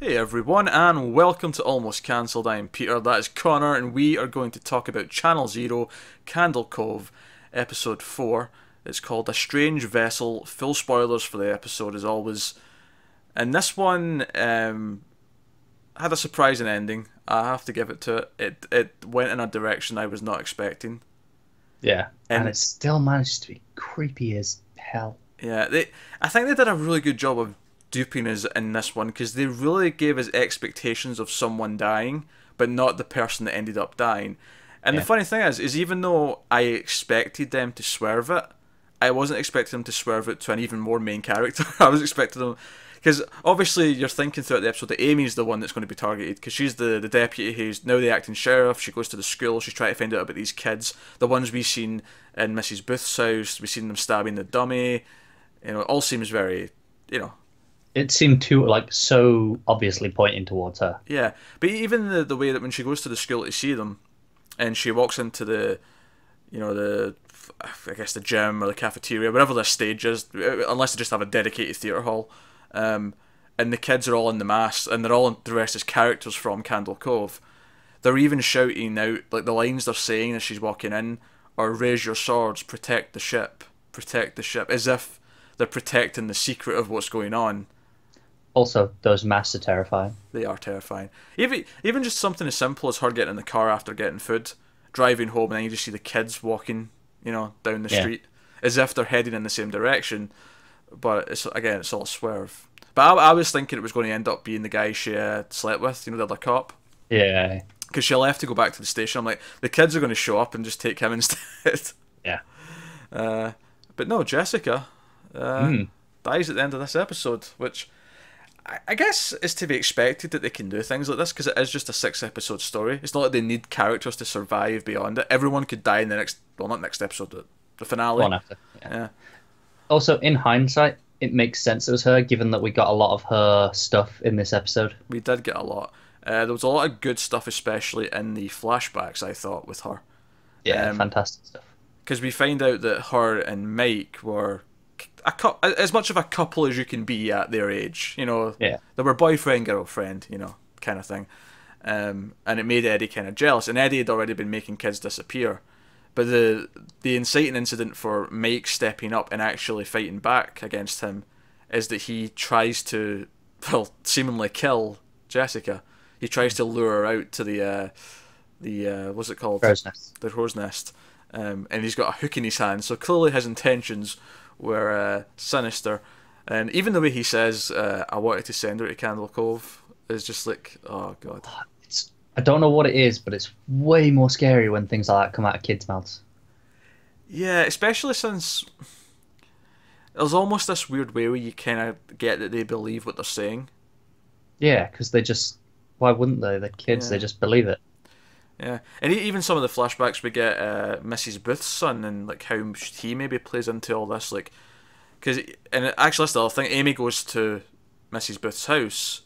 Hey everyone, and welcome to Almost Cancelled. I am Peter, that is Connor, and we are going to talk about Channel Zero, Candle Cove, episode 4. It's called A Strange Vessel. Full spoilers for the episode, as always. And this one um, had a surprising ending. I have to give it to it. It, it went in a direction I was not expecting. Yeah, and, And- it still managed to be creepy as hell. Yeah, they. I think they did a really good job of duping us in this one because they really gave us expectations of someone dying, but not the person that ended up dying. And the funny thing is, is even though I expected them to swerve it, I wasn't expecting them to swerve it to an even more main character. I was expecting them. Because obviously you're thinking throughout the episode that Amy's the one that's going to be targeted because she's the, the deputy who's now the acting sheriff. She goes to the school. She's trying to find out about these kids. The ones we've seen in Mrs. Booth's house. We've seen them stabbing the dummy. You know, it all seems very, you know, It seemed too like so obviously pointing towards her. yeah. But even the the way that when she goes to the school to see them, and she walks into the, you know, the, I guess the gym or the cafeteria, whatever their stage is, unless they just have a dedicated theatre hall, um, and the kids are all in the mass, and they're all dressed as characters from Candle Cove. They're even shouting out like the lines they're saying as she's walking in, are "Raise your swords, protect the ship, protect the ship," as if they're protecting the secret of what's going on. Also, those masks are terrifying. They are terrifying. Even even just something as simple as her getting in the car after getting food, driving home, and then you just see the kids walking, you know, down the Yeah. street as if they're heading in the same direction. But it's again, it's all a swerve. But I, I was thinking it was going to end up being the guy she uh, slept with, you know, the other cop, Yeah, because she left to go back to the station. I'm like, the kids are going to show up and just take him instead. yeah. Uh, but no, Jessica uh, Hmm. dies at the end of this episode, which I, guess it's to be expected that they can do things like this because it is just a six episode story. It's not like they need characters to survive beyond it. Everyone could die in the next, well, not next episode, the, the finale. One after. Yeah. Yeah, Also, in hindsight, it makes sense it was her, given that we got a lot of her stuff in this episode. we did get a lot. Uh, there was a lot of good stuff, especially in the flashbacks. I thought with her. Yeah, Um, fantastic stuff. because we find out that her and Mike were a cou- as much of a couple as you can be at their age. You know, Yeah. they were boyfriend girlfriend, you know, kind of thing. Um, and it made Eddie kind of jealous. And Eddie had already been making kids disappear, but the the inciting incident for Mike stepping up and actually fighting back against him is that he tries to well seemingly kill Jessica. He tries to lure her out to the uh, the uh, what's it called? Crow's nest. the crow's nest, um, and he's got a hook in his hand. So clearly his intentions were uh, sinister, and even the way he says, uh, "I wanted to send her to Candle Cove," is just like, oh god. It's I don't know what it is, but it's way more scary when things like that come out of kids' mouths. Yeah, especially since there's almost this weird way where you kind of get that they believe what they're saying. Yeah, because they just why wouldn't they? They're kids. They just believe it. Yeah, and even some of the flashbacks we get uh, Mrs. Booth's son and like how he maybe plays into all this, like because and actually that's the other thing. Amy goes to Mrs. Booth's house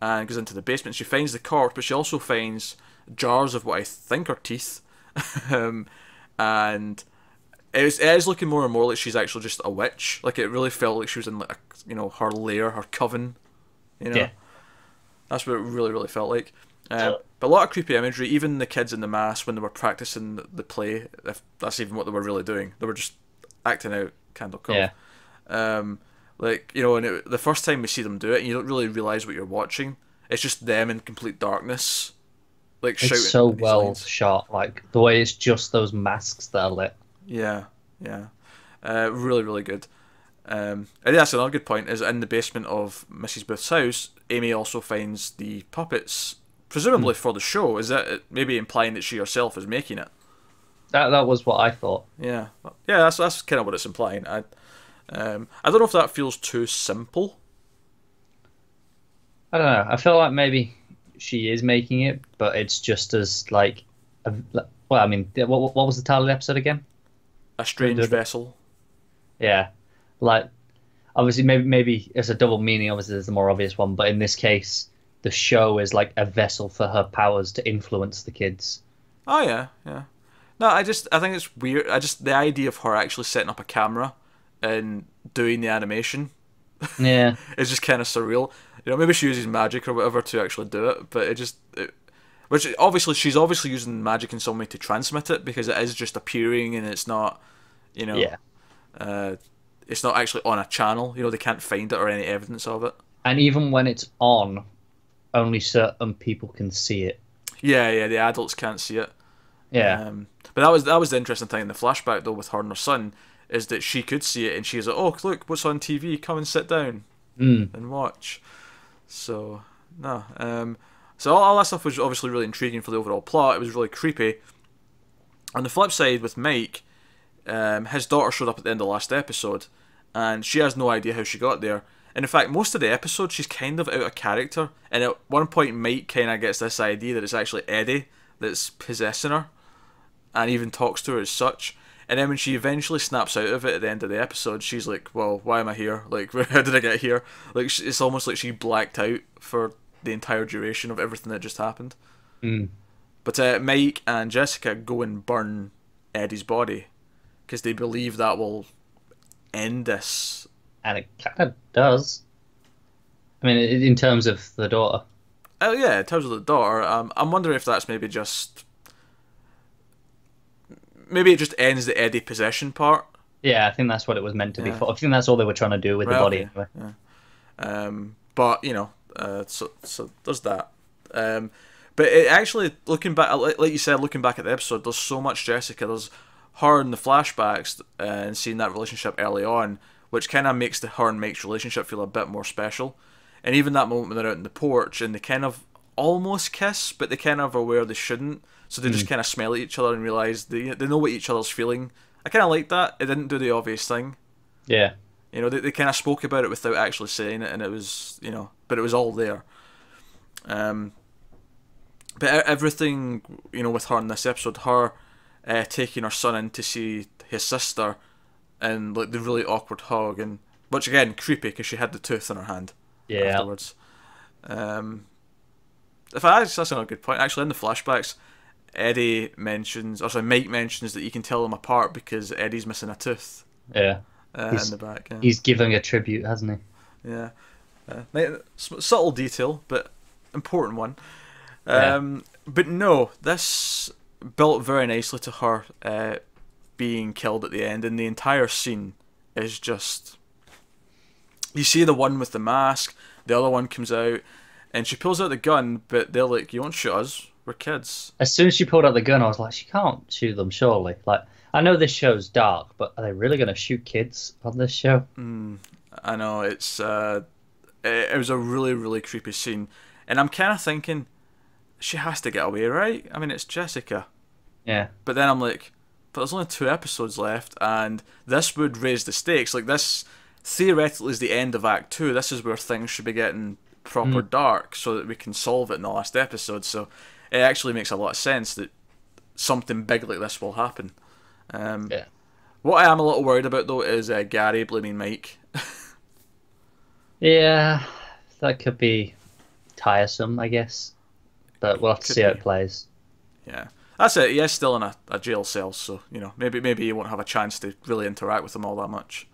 and goes into the basement. She finds the corpse, but she also finds jars of what I think are teeth, um, and it is, it is looking more and more like she's actually just a witch. Like it really felt like she was in like a, you know her lair, her coven. You know. Yeah. That's what it really, really felt like. Um, but a lot of creepy imagery. Even the kids in the mass when they were practicing the, play, if that's even what they were really doing, they were just acting out Candle Cove. Yeah. Um, like you know, and it, the first time we see them do it, and you don't really realize what you're watching. It's just them in complete darkness, like shouting. It's so well lines. shot. Like the way it's just those masks that are lit. Yeah, yeah, uh, really, really good. Um, and that's another good point. Is in the basement of Mrs. Booth's house, Amy also finds the puppets, presumably for the show. Is that maybe implying that she herself is making it? That that was what I thought. Yeah, yeah. That's that's kind of what it's implying. I, um, I don't know if that feels too simple. I don't know. I feel like maybe she is making it, but it's just as like, a, well, I mean, what what was the title of the episode again? A strange vessel. Yeah, like obviously maybe maybe it's a double meaning. Obviously, there's the more obvious one, but in this case, the show is like a vessel for her powers to influence the kids. Oh yeah, yeah. No, I just I think it's weird. I just the idea of her actually setting up a camera and doing the animation Yeah, it's just kind of surreal. You know, maybe she uses magic or whatever to actually do it, but it just. It, which obviously she's obviously using magic in some way to transmit it because it is just appearing and it's not, you know, Yeah. uh, it's not actually on a channel. You know, they can't find it or any evidence of it. And even when it's on, only certain people can see it. Yeah, yeah, the adults can't see it. Yeah. Um, but that was that was the interesting thing in the flashback though with her and her son is that she could see it and she's like, oh look, what's on TV? Come and sit down Mm. and watch. So no, um, so all, all that stuff was obviously really intriguing for the overall plot. It was really creepy. On the flip side, with Mike, um, his daughter showed up at the end of the last episode, and she has no idea how she got there. And in fact, most of the episode, she's kind of out of character. And at one point, Mike kind of gets this idea that it's actually Eddie that's possessing her, and even talks to her as such. And then when she eventually snaps out of it at the end of the episode, she's like, "Well, why am I here? Like, how did I get here?" Like, it's almost like she blacked out for the entire duration of everything that just happened. Mm. But uh, Mike and Jessica go and burn Eddie's body because they believe that will end this. And it kind of does. I mean, in terms of the daughter. Oh yeah, in terms of the daughter, um, I'm wondering if that's maybe just maybe it just ends the Eddie possession part. Yeah, I think that's what it was meant to be for. I think that's all they were trying to do with the body. Anyway. Um, but you know, uh, so so there's that. Um, but it actually looking back, like like you said, looking back at the episode, there's so much Jessica. There's her in the flashbacks uh, and seeing that relationship early on, which kind of makes the her and Mike's relationship feel a bit more special. And even that moment when they're out in the porch and they kind of almost kiss, but they kind of are aware they shouldn't. So they just kind of smell at each other and realize they they know what each other's feeling. I kind of like that. It didn't do the obvious thing. Yeah. You know, they, they kind of spoke about it without actually saying it, and it was, you know, but it was all there. Um, but everything, you know, with her in this episode, her uh, taking her son in to see his sister, and like the really awkward hug, and which again creepy because she had the tooth in her hand Yeah. afterwards. Um, if I that's that's a good point. Actually, in the flashbacks, Eddie mentions, or sorry, Mike mentions that you can tell them apart because Eddie's missing a tooth Yeah. uh, He's- in the back. Yeah. He's giving a tribute, hasn't he? Yeah, uh, subtle detail, but important one. Yeah. Um, But no, this built very nicely to her uh, being killed at the end, and the entire scene is just. You see the one with the mask, the other one comes out, and she pulls out the gun, but they're like, "You won't shoot us. We're kids." As soon as she pulled out the gun, I was like, she can't shoot them, surely. Like, I know this show's dark, but are they really going to shoot kids on this show? I know it's uh, it, it was a really really creepy scene, and I'm kind of thinking, she has to get away, right? I mean, it's Jessica. Yeah. But then I'm like, but there's only two episodes left, and this would raise the stakes. Like this, theoretically, is the end of Act Two. This is where things should be getting proper dark, so that we can solve it in the last episode. So it actually makes a lot of sense that something big like this will happen. Um, Yeah. What I am a little worried about though is uh, Gary blaming Mike. Yeah, that could be tiresome, I guess. But we'll have to Could see how it plays. Yeah, that's it. He is still in a, a jail cell, so you know maybe maybe he won't have a chance to really interact with them all that much.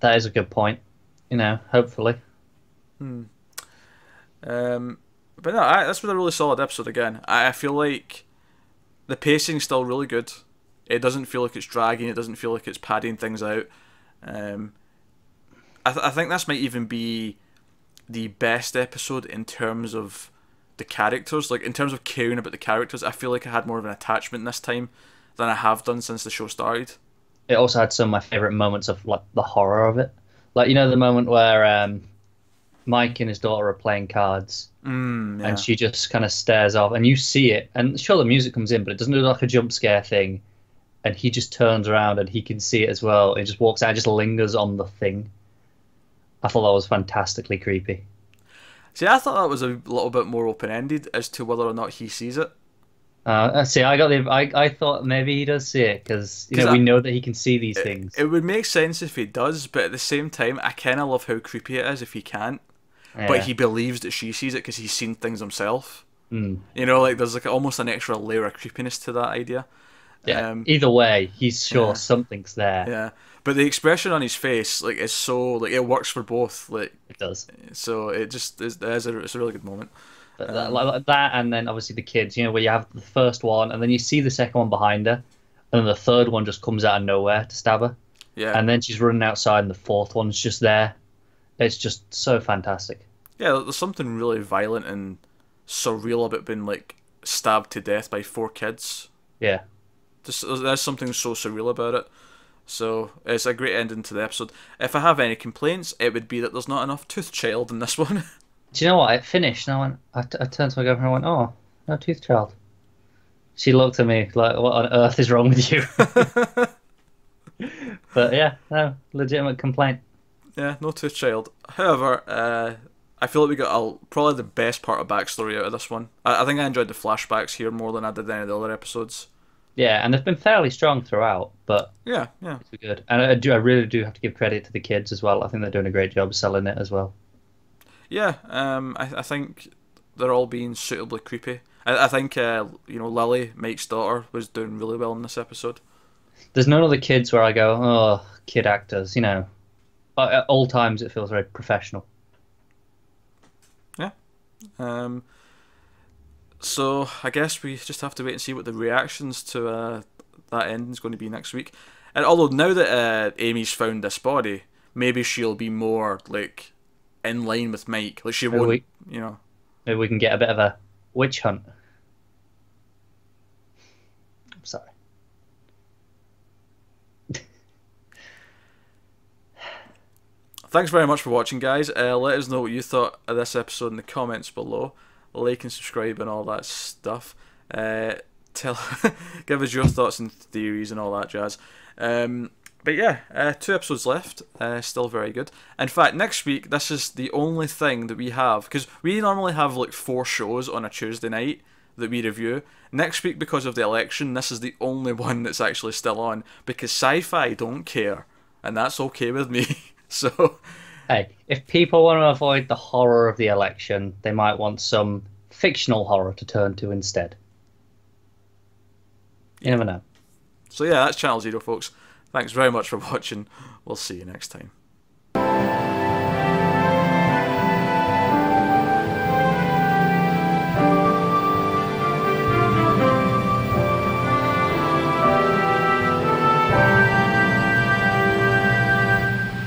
That is a good point. You know, hopefully. Hmm. Um, but no, I, this was a really solid episode again. I, I feel like the pacing's still really good. It doesn't feel like it's dragging. It doesn't feel like it's padding things out. Um, I, th- I think this might even be the best episode in terms of the characters. Like in terms of caring about the characters, I feel like I had more of an attachment this time than I have done since the show started. It also had some of my favorite moments of like the horror of it. Like you know the moment where um, Mike and his daughter are playing cards, Mm, yeah. and she just kind of stares off, and you see it, and sure the music comes in, but it doesn't look like a jump scare thing. And he just turns around and he can see it as well. He just walks out, and just lingers on the thing. I thought that was fantastically creepy. See, I thought that was a little bit more open ended as to whether or not he sees it. Uh, see, I got the. I, I thought maybe he does see it because you know I- we know that he can see these things. It would make sense if he does, but at the same time, I kind of love how creepy it is if he can't. But he believes that she sees it because he's seen things himself. Mm. You know, like there's like almost an extra layer of creepiness to that idea. Yeah. Um, Either way, he's sure yeah. something's there. yeah. But the expression on his face, like, is so like it works for both. Like, It does. so it just is. It is a, it's a really good moment. But Um, that, like that, and then obviously the kids. You know, where you have the first one, and then you see the second one behind her, and then the third one just comes out of nowhere to stab her, Yeah. and then she's running outside, and the fourth one's just there. It's just so fantastic. Yeah, there's something really violent and surreal about being like stabbed to death by four kids. Yeah. Just there's something so surreal about it. So it's a great ending to the episode. If I have any complaints, it would be that there's not enough Tooth Child in this one. Do you know what? It finished, and I went. I, t- I turned to my girlfriend and I went, "Oh, no tooth child." She looked at me like, "What on earth is wrong with you?" but yeah, no, legitimate complaint. yeah, no Tooth Child. However, uh, I feel like we got a, probably the best part of backstory out of this one. I, I think I enjoyed the flashbacks here more than I did any of the other episodes. Yeah, and they've been fairly strong throughout, but Yeah, yeah. it's good. And I do, I really do have to give credit to the kids as well. I think they're doing a great job selling it as well. Yeah, um, I, I think they're all being suitably creepy. I, I think uh, you know Lily, Mike's daughter, was doing really well in this episode. There's none of the kids where I go, "Oh, kid actors," you know. At at all times, it feels very professional. Yeah. Um, so I guess we just have to wait and see what the reactions to uh, that ending is going to be next week. And although now that uh, Amy's found this body, maybe she'll be more like in line with Mike. Like she Maybe won't, we- you know. Maybe we can get a bit of a witch hunt. I'm sorry. Thanks very much for watching, guys. Uh, let us know what you thought of this episode in the comments below. Like and subscribe and all that stuff. Uh, tell, give us your thoughts and theories and all that jazz. Um, but yeah, uh, two episodes left. Uh, still very good. In fact, next week this is the only thing that we have because we normally have like four shows on a Tuesday night that we review. Next week, because of the election, this is the only one that's actually still on because Syfy don't care, and that's okay with me. so. Hey, if people want to avoid the horror of the election, they might want some fictional horror to turn to instead. You never know. So yeah, that's Channel Zero, folks. Thanks very much for watching. We'll see you next time.